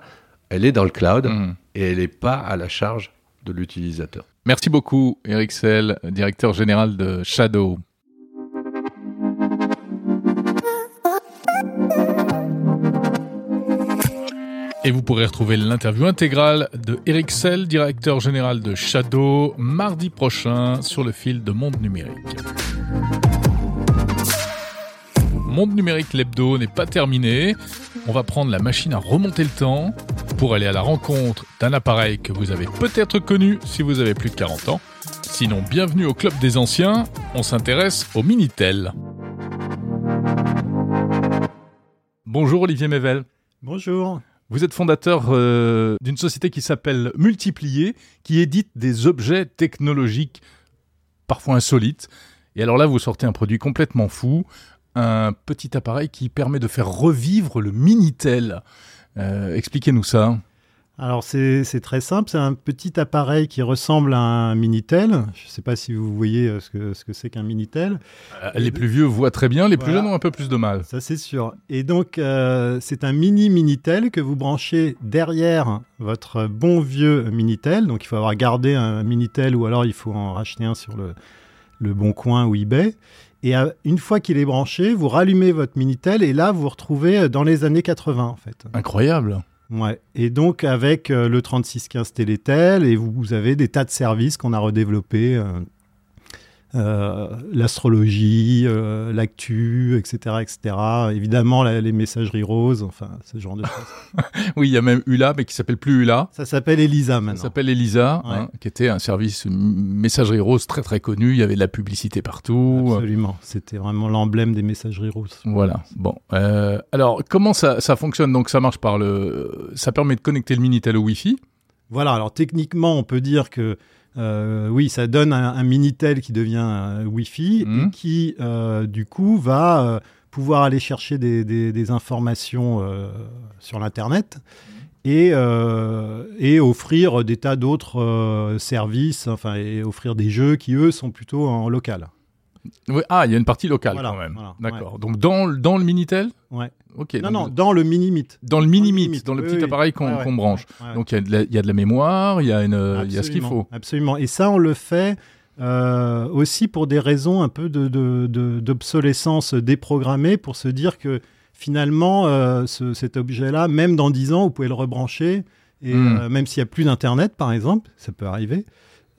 [SPEAKER 3] elle est dans le cloud
[SPEAKER 1] Mhm.
[SPEAKER 3] et elle n'est pas à la charge de l'utilisateur.
[SPEAKER 1] Merci beaucoup, Eric Sell, directeur général de Shadow. Et vous pourrez retrouver l'interview intégrale de Eric Sell, directeur général de Shadow, mardi prochain sur le fil de Monde Numérique. Monde Numérique l'hebdo n'est pas terminé. On va prendre la machine à remonter le temps pour aller à la rencontre d'un appareil que vous avez peut-être connu si vous avez plus de 40 ans. Sinon, bienvenue au Club des Anciens, on s'intéresse au Minitel. Bonjour Olivier Mével.
[SPEAKER 6] Bonjour.
[SPEAKER 1] Vous êtes fondateur euh, d'une société qui s'appelle Multiplier, qui édite des objets technologiques parfois insolites. Et alors là, vous sortez un produit complètement fou, un petit appareil qui permet de faire revivre le Minitel. Euh, Expliquez-nous ça.
[SPEAKER 6] Alors c'est très simple, c'est un petit appareil qui ressemble à un Minitel. Je ne sais pas si vous voyez euh, ce que ce que c'est qu'un Minitel.
[SPEAKER 1] Euh, les plus vieux voient très bien, les plus jeunes ont un peu plus de mal.
[SPEAKER 6] Ça c'est sûr. Et donc euh, c'est un mini Minitel que vous branchez derrière votre bon vieux Minitel. Donc il faut avoir gardé un Minitel ou alors il faut en racheter un sur le, le Bon Coin ou eBay. Et une fois qu'il est branché, vous rallumez votre Minitel et là vous vous retrouvez dans les années 80 en fait.
[SPEAKER 1] Incroyable.
[SPEAKER 6] Ouais. Et donc avec euh, le 3615 Télétel, et vous, vous avez des tas de services qu'on a redéveloppés, euh, l'astrologie, euh, l'actu, etc., etc. Évidemment la- les messageries roses, enfin ce genre de choses. <laughs>
[SPEAKER 1] Oui, il y a même Ula, mais qui s'appelle plus Ula.
[SPEAKER 6] Ça s'appelle Elisa
[SPEAKER 1] Ça
[SPEAKER 6] maintenant.
[SPEAKER 1] s'appelle Elisa,
[SPEAKER 6] Ouais.
[SPEAKER 1] hein, qui était un service messagerie rose très très connu. Il y avait de la publicité partout.
[SPEAKER 6] Absolument. C'était vraiment l'emblème des messageries roses.
[SPEAKER 1] Voilà. Bon. Euh, alors, comment ça, ça fonctionne? Donc, ça marche par le. Ça permet de connecter le Minitel au Wi-Fi.
[SPEAKER 6] Voilà, alors techniquement, on peut dire que euh, oui, ça donne un, un Minitel qui devient un Wi-Fi
[SPEAKER 1] Mhm.
[SPEAKER 6] et qui, euh, du coup, va euh, pouvoir aller chercher des, des- des informations euh, sur l'Internet et, euh, et offrir des tas d'autres euh, services, enfin, et offrir des jeux qui, eux, sont plutôt en local.
[SPEAKER 1] Oui. Ah, il y a une partie locale
[SPEAKER 6] Voilà,
[SPEAKER 1] quand même.
[SPEAKER 6] voilà,
[SPEAKER 1] D'accord. Donc, dans, le- dans le Minitel
[SPEAKER 6] Ouais.
[SPEAKER 1] Ok.
[SPEAKER 6] non,
[SPEAKER 1] donc,
[SPEAKER 6] non, dans le Minimit.
[SPEAKER 1] Dans le Minimit, dans le petit
[SPEAKER 6] oui.
[SPEAKER 1] appareil qu'on
[SPEAKER 6] Ouais,
[SPEAKER 1] branche.
[SPEAKER 6] ouais.
[SPEAKER 1] Donc, il y, a de la- il y a de la mémoire, il y a, une, y a ce qu'il faut.
[SPEAKER 6] Absolument. Et ça, on le fait euh, aussi pour des raisons un peu de- de- de- d'obsolescence déprogrammée, pour se dire que finalement, euh, ce- cet objet-là, même dans 10 ans, vous pouvez le rebrancher. Et
[SPEAKER 1] Hmm.
[SPEAKER 6] euh, même s'il n'y a plus d'Internet, par exemple, ça peut arriver,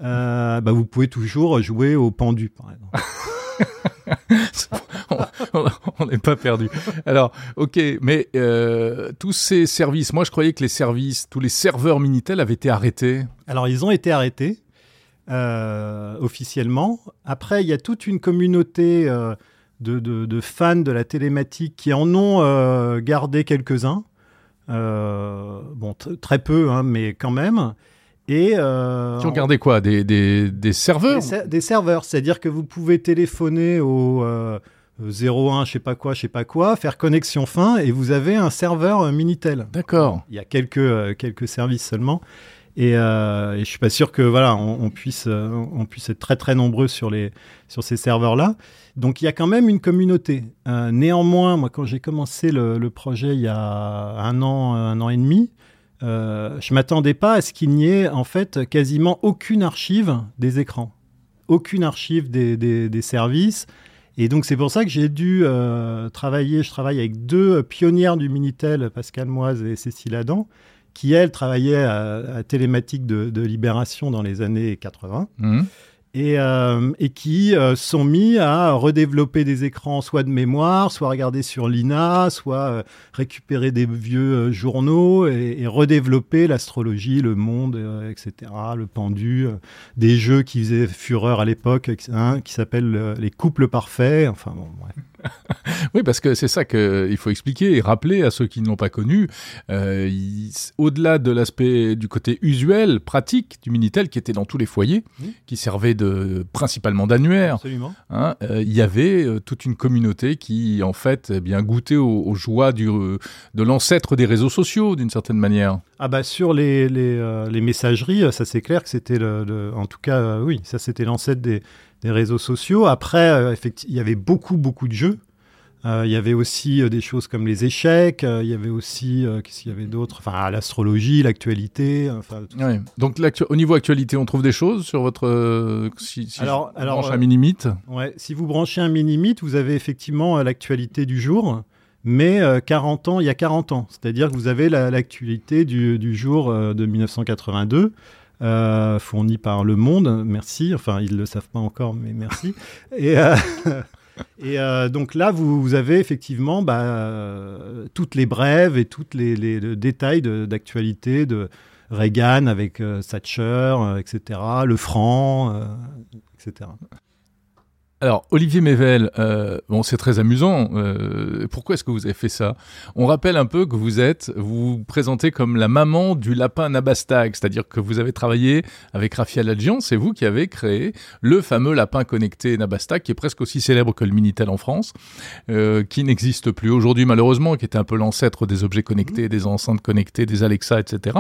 [SPEAKER 6] euh, bah, vous pouvez toujours jouer au pendu, par exemple. <laughs> <laughs>
[SPEAKER 1] on- n'est pas perdu. Alors, ok, mais euh, tous ces services, moi je croyais que les services, tous les serveurs Minitel avaient été arrêtés.
[SPEAKER 6] Alors, ils ont été arrêtés euh, officiellement. Après, il y a toute une communauté euh, de, de- de fans de la télématique qui en ont gardé quelques-uns. Bon, très peu, hein, mais quand même. Et euh,
[SPEAKER 1] ont gardé quoi? Des, des, des serveurs
[SPEAKER 6] des, ser- des serveurs, c'est-à-dire que vous pouvez téléphoner au euh, 01, je sais pas quoi, je sais pas quoi, faire connexion fin, et vous avez un serveur euh, Minitel.
[SPEAKER 1] D'accord.
[SPEAKER 6] Il y a quelques, euh, quelques services seulement. Et, euh, je suis pas sûr que voilà, on, on puisse, on puisse être très très nombreux sur, les, sur ces serveurs-là. Donc il y a quand même une communauté. Néanmoins, moi quand j'ai commencé le, le projet il y a un an, un an et demi, euh, je m'attendais pas à ce qu'il n'y ait en fait quasiment aucune archive des écrans, aucune archive des, services. Et donc c'est pour ça que j'ai dû euh, travailler. Je travaille avec deux pionnières du Minitel, Pascal Moise et Cécile Adam, qui elles travaillaient à, Télématique de, Libération dans les années 80
[SPEAKER 1] Mhm.
[SPEAKER 6] Et, euh, et qui euh, sont mis à redévelopper des écrans soit de mémoire, soit regarder sur l'INA, soit euh, récupérer des vieux euh, journaux et, et redévelopper l'astrologie, le monde, etc., le pendu, des jeux qui faisaient fureur à l'époque, hein, qui s'appellent les couples parfaits, enfin bon, bref. <laughs>
[SPEAKER 1] Oui, parce que c'est ça qu'il faut expliquer et rappeler à ceux qui ne l'ont pas connu. Euh, Au-delà de l'aspect du côté usuel, pratique du Minitel qui était dans tous les foyers, qui servait de, principalement d'annuaire, hein, euh, il y avait euh, toute une communauté qui, en fait, eh bien, goûtait aux, aux joies du, de l'ancêtre des réseaux sociaux, d'une certaine manière.
[SPEAKER 6] Ah bah sur les, les, les messageries, ça c'est clair que c'était le, le- en tout cas oui, ça c'était l'ancêtre des, des réseaux sociaux. Après, euh, il y avait beaucoup beaucoup de jeux. Euh, il y avait aussi euh, des choses comme les échecs, euh, il y avait aussi, qu'est-ce qu'il y avait d'autre? Enfin, l'astrologie, l'actualité. Enfin.
[SPEAKER 1] Ouais. Donc au niveau actualité, on trouve des choses sur votre si, si
[SPEAKER 6] Alors-
[SPEAKER 1] je
[SPEAKER 6] alors,
[SPEAKER 1] branche un mini-mythe?
[SPEAKER 6] Ouais, si vous branchez un mini-mythe, vous avez effectivement l'actualité du jour, mais euh, 40 ans, il y a 40 ans. C'est-à-dire que vous avez la- l'actualité du, du jour de 1982. Euh, fournie par Le Monde, merci. Enfin, ils le savent pas encore, mais merci. Et, euh, <laughs> euh, donc là, vous, avez effectivement bah, euh, toutes les brèves et tous les, détails de- d'actualité de, Reagan avec Thatcher, etc. Le franc, etc.
[SPEAKER 1] Alors, Olivier Mével, euh, bon, c'est très amusant. euh, pourquoi est-ce que vous avez fait ça? On rappelle un peu que vous êtes, vous vous présentez comme la maman du lapin Nabastag, c'est-à-dire que vous avez travaillé avec Raphaël Adjian, c'est vous qui avez créé le fameux lapin connecté Nabastag, qui est presque aussi célèbre que le Minitel en France, euh, qui n'existe plus aujourd'hui malheureusement, qui était un peu l'ancêtre des objets connectés, des enceintes connectées, des Alexa, etc.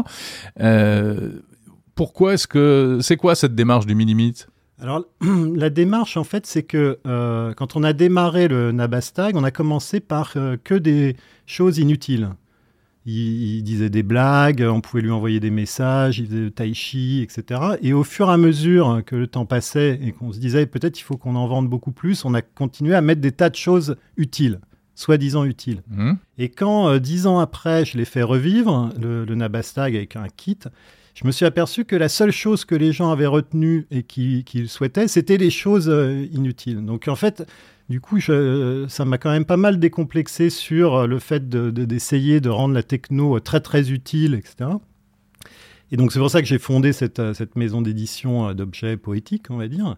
[SPEAKER 1] Euh, pourquoi est-ce que c'est quoi cette démarche du Minimit
[SPEAKER 6] Alors, <clears throat> la démarche, en fait, c'est que euh, quand on a démarré le Nabastag, on a commencé par euh, que des choses inutiles. Il, il disait des blagues, on pouvait lui envoyer des messages, il faisait tai chi, etc. Et au fur et à mesure que le temps passait et qu'on se disait peut-être il faut qu'on en vende beaucoup plus, on a continué à mettre des tas de choses utiles, soi-disant utiles.
[SPEAKER 1] Hmm
[SPEAKER 6] Et quand, euh, dix ans après, je l'ai fait revivre, le, le Nabastag avec un kit, je me suis aperçu que la seule chose que les gens avaient retenue et qui- qu'ils souhaitaient, c'était les choses euh, inutiles. Donc en fait, du coup, ça m'a quand même pas mal décomplexé sur le fait de- de- d'essayer de, rendre la techno euh, très très utile, etc. Et donc c'est pour ça que j'ai fondé cette, euh, cette maison d'édition d'objets poétiques, on va dire.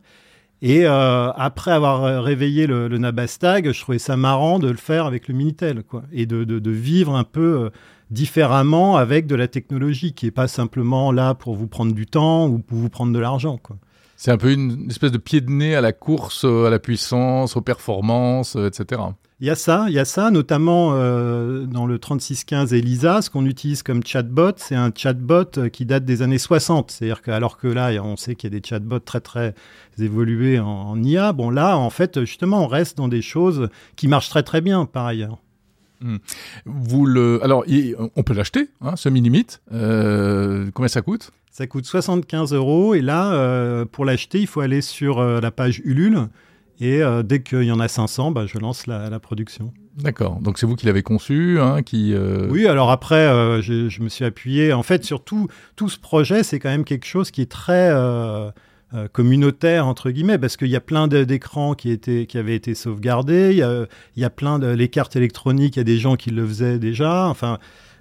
[SPEAKER 6] Et euh, après avoir euh, réveillé le, Nabastag, je trouvais ça marrant de le faire avec le Minitel, quoi, et de, de- vivre un peu euh, différemment avec de la technologie qui est pas simplement là pour vous prendre du temps ou pour vous prendre de l'argent, quoi.
[SPEAKER 1] C'est un peu une espèce de pied de nez à la course, à la puissance, aux performances, etc.
[SPEAKER 6] Il y a ça, il y a ça, notamment euh, dans le 3615 ELISA, ce qu'on utilise comme chatbot, c'est un chatbot euh, qui date des années 60. C'est-à-dire que, alors que là, on sait qu'il y a des chatbots très très évolués en, en IA, bon là, en fait, justement, on reste dans des choses qui marchent très très bien par ailleurs.
[SPEAKER 1] Vous le, alors, on peut l'acheter, hein, ce Minimit. Euh, combien ça coûte?
[SPEAKER 6] Ça coûte 75 euros et là, euh, pour l'acheter, il faut aller sur la page Ulule et euh, dès qu'il y en a 500, bah, je lance la, la production.
[SPEAKER 1] D'accord. Donc c'est vous qui l'avez conçu, hein, qui. euh,
[SPEAKER 6] Oui, alors après, euh, je, je me suis appuyé. En fait, sur tout, tout ce projet, c'est quand même quelque chose qui est très communautaire, entre guillemets, parce qu'il y a plein d'écrans qui, étaient- qui avaient été sauvegardés. Il y a, il y a plein de. Les cartes électroniques, il y a des gens qui le faisaient déjà. Enfin.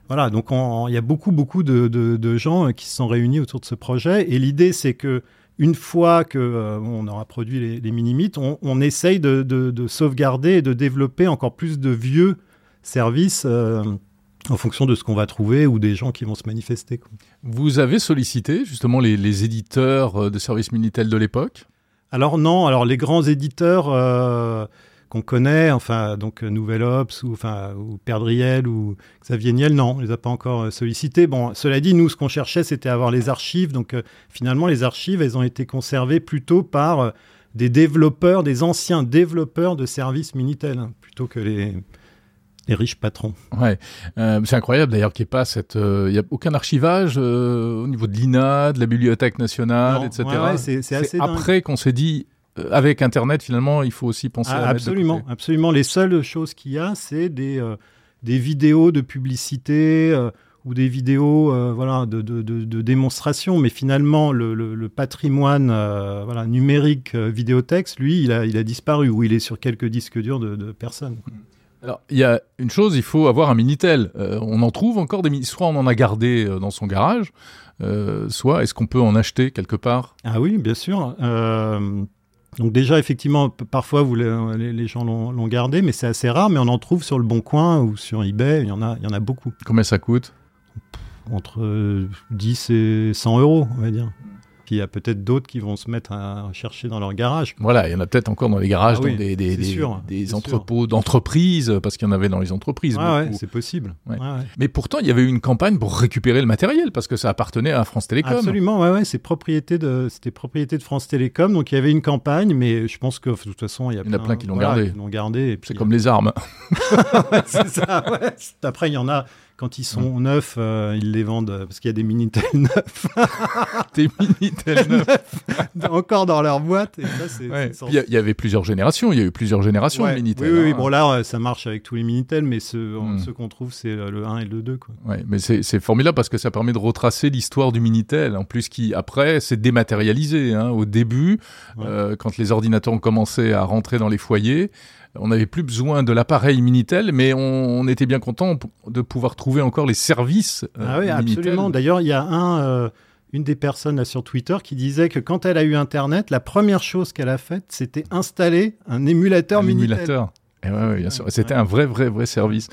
[SPEAKER 6] Voilà, donc on- il y a beaucoup, beaucoup de, de- de gens qui se sont réunis autour de ce projet. Et l'idée, c'est que une fois que euh, on aura produit les, les mini-mythes, on, on essaye de, de- de sauvegarder et de développer encore plus de vieux services euh, en fonction de ce qu'on va trouver ou des gens qui vont se manifester. quoi.
[SPEAKER 1] Vous avez sollicité justement les, les éditeurs euh, de services Minitel de l'époque?
[SPEAKER 6] Alors non, alors les grands éditeurs euh, qu'on connaît, enfin donc euh, Nouvel Ops ou enfin ou Perdriel ou Xavier Niel, non, on les a pas encore euh, sollicités. Bon, cela dit, nous ce qu'on cherchait, c'était avoir les archives. Donc euh, finalement, les archives, elles ont été conservées plutôt par euh, des développeurs, des anciens développeurs de services Minitel, hein, plutôt que les les riches patrons.
[SPEAKER 1] Ouais, Euh, c'est incroyable d'ailleurs qu'il n'y ait pas cette, euh, il y a aucun archivage euh, au niveau de l'INA, de la Bibliothèque nationale,
[SPEAKER 6] Non,
[SPEAKER 1] etc.
[SPEAKER 6] ouais, ouais, c'est- c'est assez dingue.
[SPEAKER 1] après qu'on s'est dit, euh, avec Internet finalement, il faut aussi penser
[SPEAKER 6] Ah,
[SPEAKER 1] à
[SPEAKER 6] absolument, absolument. Les seules choses qu'il y a, c'est des, euh, des vidéos de publicité euh, ou des vidéos euh, voilà, de, de, de, de démonstration. Mais finalement, le, le, le patrimoine euh, voilà, numérique euh, vidéotexte, lui, il a, il a disparu ou il est sur quelques disques durs de, personnes.
[SPEAKER 1] Alors, il y a une chose, il faut avoir un Minitel. Euh, on en trouve encore des Minitel. Soit on en a gardé euh, dans son garage, euh, soit est-ce qu'on peut en acheter quelque part?
[SPEAKER 6] Ah oui, bien sûr. Euh, donc déjà, effectivement, parfois vous, le- les, les gens l'ont gardé, mais c'est assez rare. Mais on en trouve sur le Bon Coin ou sur eBay. Il y en a, il y en a beaucoup.
[SPEAKER 1] Combien ça coûte?
[SPEAKER 6] Entre euh, 10 et 100 euros, on va dire. Il y a peut-être d'autres qui vont se mettre à chercher dans leur garage. quoi.
[SPEAKER 1] Voilà, il y en a peut-être encore dans les garages,
[SPEAKER 6] Ah oui,
[SPEAKER 1] dans des, des,
[SPEAKER 6] c'est
[SPEAKER 1] des-
[SPEAKER 6] sûr,
[SPEAKER 1] des
[SPEAKER 6] c'est
[SPEAKER 1] entrepôts d'entreprises, parce qu'il y en avait dans les entreprises.
[SPEAKER 6] Ouais,
[SPEAKER 1] beaucoup.
[SPEAKER 6] c'est possible.
[SPEAKER 1] Ouais.
[SPEAKER 6] Ouais, ouais.
[SPEAKER 1] Mais pourtant, il y avait eu une campagne pour récupérer le matériel, parce que ça appartenait à France Télécom.
[SPEAKER 6] Absolument, ouais, ouais, c'est propriété de, c'était propriété de France Télécom, donc il y avait une campagne, mais je pense que de toute façon, il y, a
[SPEAKER 1] Il y en a plein qui l'ont
[SPEAKER 6] voilà,
[SPEAKER 1] gardé.
[SPEAKER 6] qui
[SPEAKER 1] C'est comme les armes. <laughs>
[SPEAKER 6] C'est ça. Après, il y en a quand ils sont neufs, euh, ils les vendent euh, parce qu'il y a des minitel <laughs> neufs <laughs>
[SPEAKER 1] Des Minitel <laughs> neufs.
[SPEAKER 6] encore dans leur boîte. Et ça, c'est,
[SPEAKER 1] Ouais.
[SPEAKER 6] c'est sans-
[SPEAKER 1] Il y, avait plusieurs générations. Il y a eu plusieurs générations
[SPEAKER 6] Ouais.
[SPEAKER 1] de Minitel.
[SPEAKER 6] Oui, oui, oui.
[SPEAKER 1] hein.
[SPEAKER 6] Bon, là, ça marche avec tous les Minitel, mais ceux,
[SPEAKER 1] Hmm.
[SPEAKER 6] ceux qu'on trouve, c'est euh, le 1 et le 2. Quoi.
[SPEAKER 1] Ouais, mais c'est c'est formidable parce que ça permet de retracer l'histoire du Minitel. En plus, qui après s'est dématérialisé. Hein. Au début, euh, quand les ordinateurs ont commencé à rentrer dans les foyers, on n'avait plus besoin de l'appareil Minitel, mais on, on était bien content de pouvoir trouver encore les services. euh,
[SPEAKER 6] Ah oui,
[SPEAKER 1] Minitel.
[SPEAKER 6] absolument. D'ailleurs, il y a un, euh, une des personnes là, sur Twitter qui disait que quand elle a eu Internet, la première chose qu'elle a faite, c'était installer un émulateur
[SPEAKER 1] Un
[SPEAKER 6] Minitel.
[SPEAKER 1] émulateur. Et ouais, ouais, bien sûr. C'était un vrai, vrai, vrai service.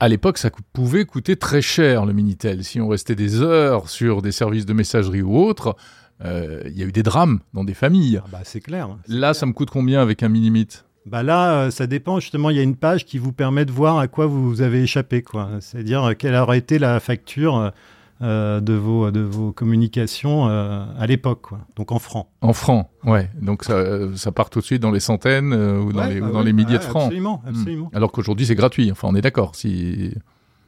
[SPEAKER 1] À l'époque, ça pouvait coûter très cher le Minitel. Si on restait des heures sur des services de messagerie ou autres, euh, il y a eu des drames dans des familles.
[SPEAKER 6] Ah bah, c'est clair.
[SPEAKER 1] Là,
[SPEAKER 6] clair.
[SPEAKER 1] ça me coûte combien avec un Minimit?
[SPEAKER 6] Bah là, euh, ça dépend. Justement, il y a une page qui vous permet de voir à quoi vous avez échappé. quoi. C'est-à-dire euh, quelle aurait été la facture euh, de, vos, de vos communications euh, à l'époque. quoi. Donc en francs.
[SPEAKER 1] En francs, ouais. Donc ça, ça part tout de suite dans les centaines euh, ou dans,
[SPEAKER 6] Ouais,
[SPEAKER 1] les,
[SPEAKER 6] bah
[SPEAKER 1] ou dans les milliers
[SPEAKER 6] ouais,
[SPEAKER 1] de francs.
[SPEAKER 6] Absolument,
[SPEAKER 1] Hmm.
[SPEAKER 6] absolument.
[SPEAKER 1] Alors qu'aujourd'hui, c'est gratuit. Enfin, on est d'accord. Si...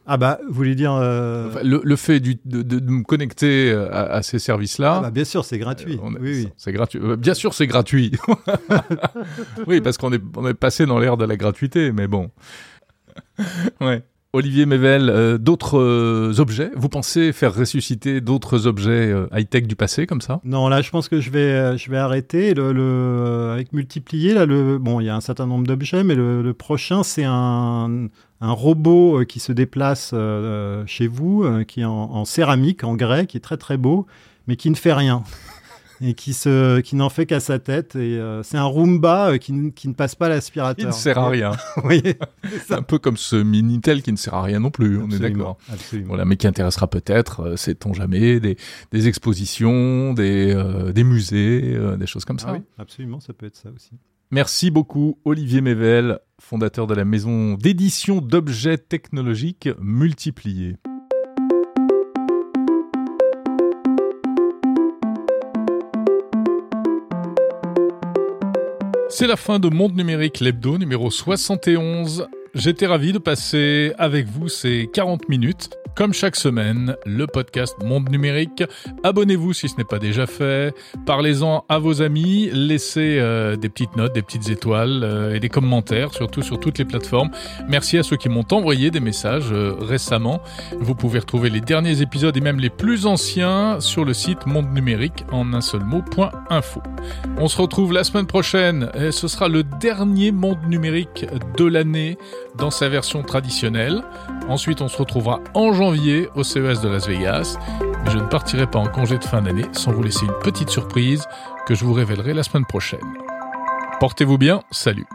[SPEAKER 6] Ah bah, vous voulez dire... euh,
[SPEAKER 1] Enfin, le, le fait du- de, de- me connecter euh, à, à ces services-là...
[SPEAKER 6] ah bah, bien sûr, c'est gratuit.
[SPEAKER 1] Euh,
[SPEAKER 6] oui, oui.
[SPEAKER 1] C'est gratuit. Bien sûr, c'est gratuit. <laughs> oui, parce qu'on est, on est passé dans l'ère de la gratuité, mais bon. <laughs> ouais. Olivier Mével, euh, d'autres euh, objets? Vous pensez faire ressusciter d'autres objets euh, high-tech du passé comme ça?
[SPEAKER 6] Non, là, je pense que je vais, je vais arrêter. Le, le- avec multiplier, là, le, bon, il y a un certain nombre d'objets, mais le, le prochain, c'est un, un robot euh, qui se déplace euh, chez vous, euh, qui est en, en céramique, en grès, qui est très très beau, mais qui ne fait rien. <laughs> Et qui, se, qui n'en fait qu'à sa tête. Et euh, c'est un Roomba euh, qui, ne- qui ne passe pas l'aspirateur.
[SPEAKER 1] Il ne sert à rien. <laughs>
[SPEAKER 6] Voyez <laughs>
[SPEAKER 1] C'est un peu comme ce Minitel qui ne sert à rien non plus, on est d'accord.
[SPEAKER 6] Absolument.
[SPEAKER 1] Voilà, mais qui intéressera peut-être, euh, sait-on jamais, des, des expositions, des, euh, des musées, euh, des choses comme ça.
[SPEAKER 6] Ah oui, absolument, ça peut être ça aussi.
[SPEAKER 1] Merci beaucoup Olivier Mével, fondateur de la maison d'édition d'objets technologiques multipliés. C'est la fin de Monde Numérique, l'hebdo numéro 71. J'étais ravi de passer avec vous ces 40 minutes. Comme chaque semaine, le podcast Monde Numérique. Abonnez-vous si ce n'est pas déjà fait. Parlez-en à vos amis. Laissez euh, des petites notes, des petites étoiles euh, et des commentaires, surtout sur toutes les plateformes. Merci à ceux qui m'ont envoyé des messages euh, récemment. Vous pouvez retrouver les derniers épisodes et même les plus anciens sur le site Monde Numérique en un seul mot.info. On se retrouve la semaine prochaine. Et ce sera le dernier Monde Numérique de l'année dans sa version traditionnelle. Ensuite, on se retrouvera en janvier au CES de Las Vegas. Mais je ne partirai pas en congé de fin d'année sans vous laisser une petite surprise que je vous révélerai la semaine prochaine. Portez-vous bien, salut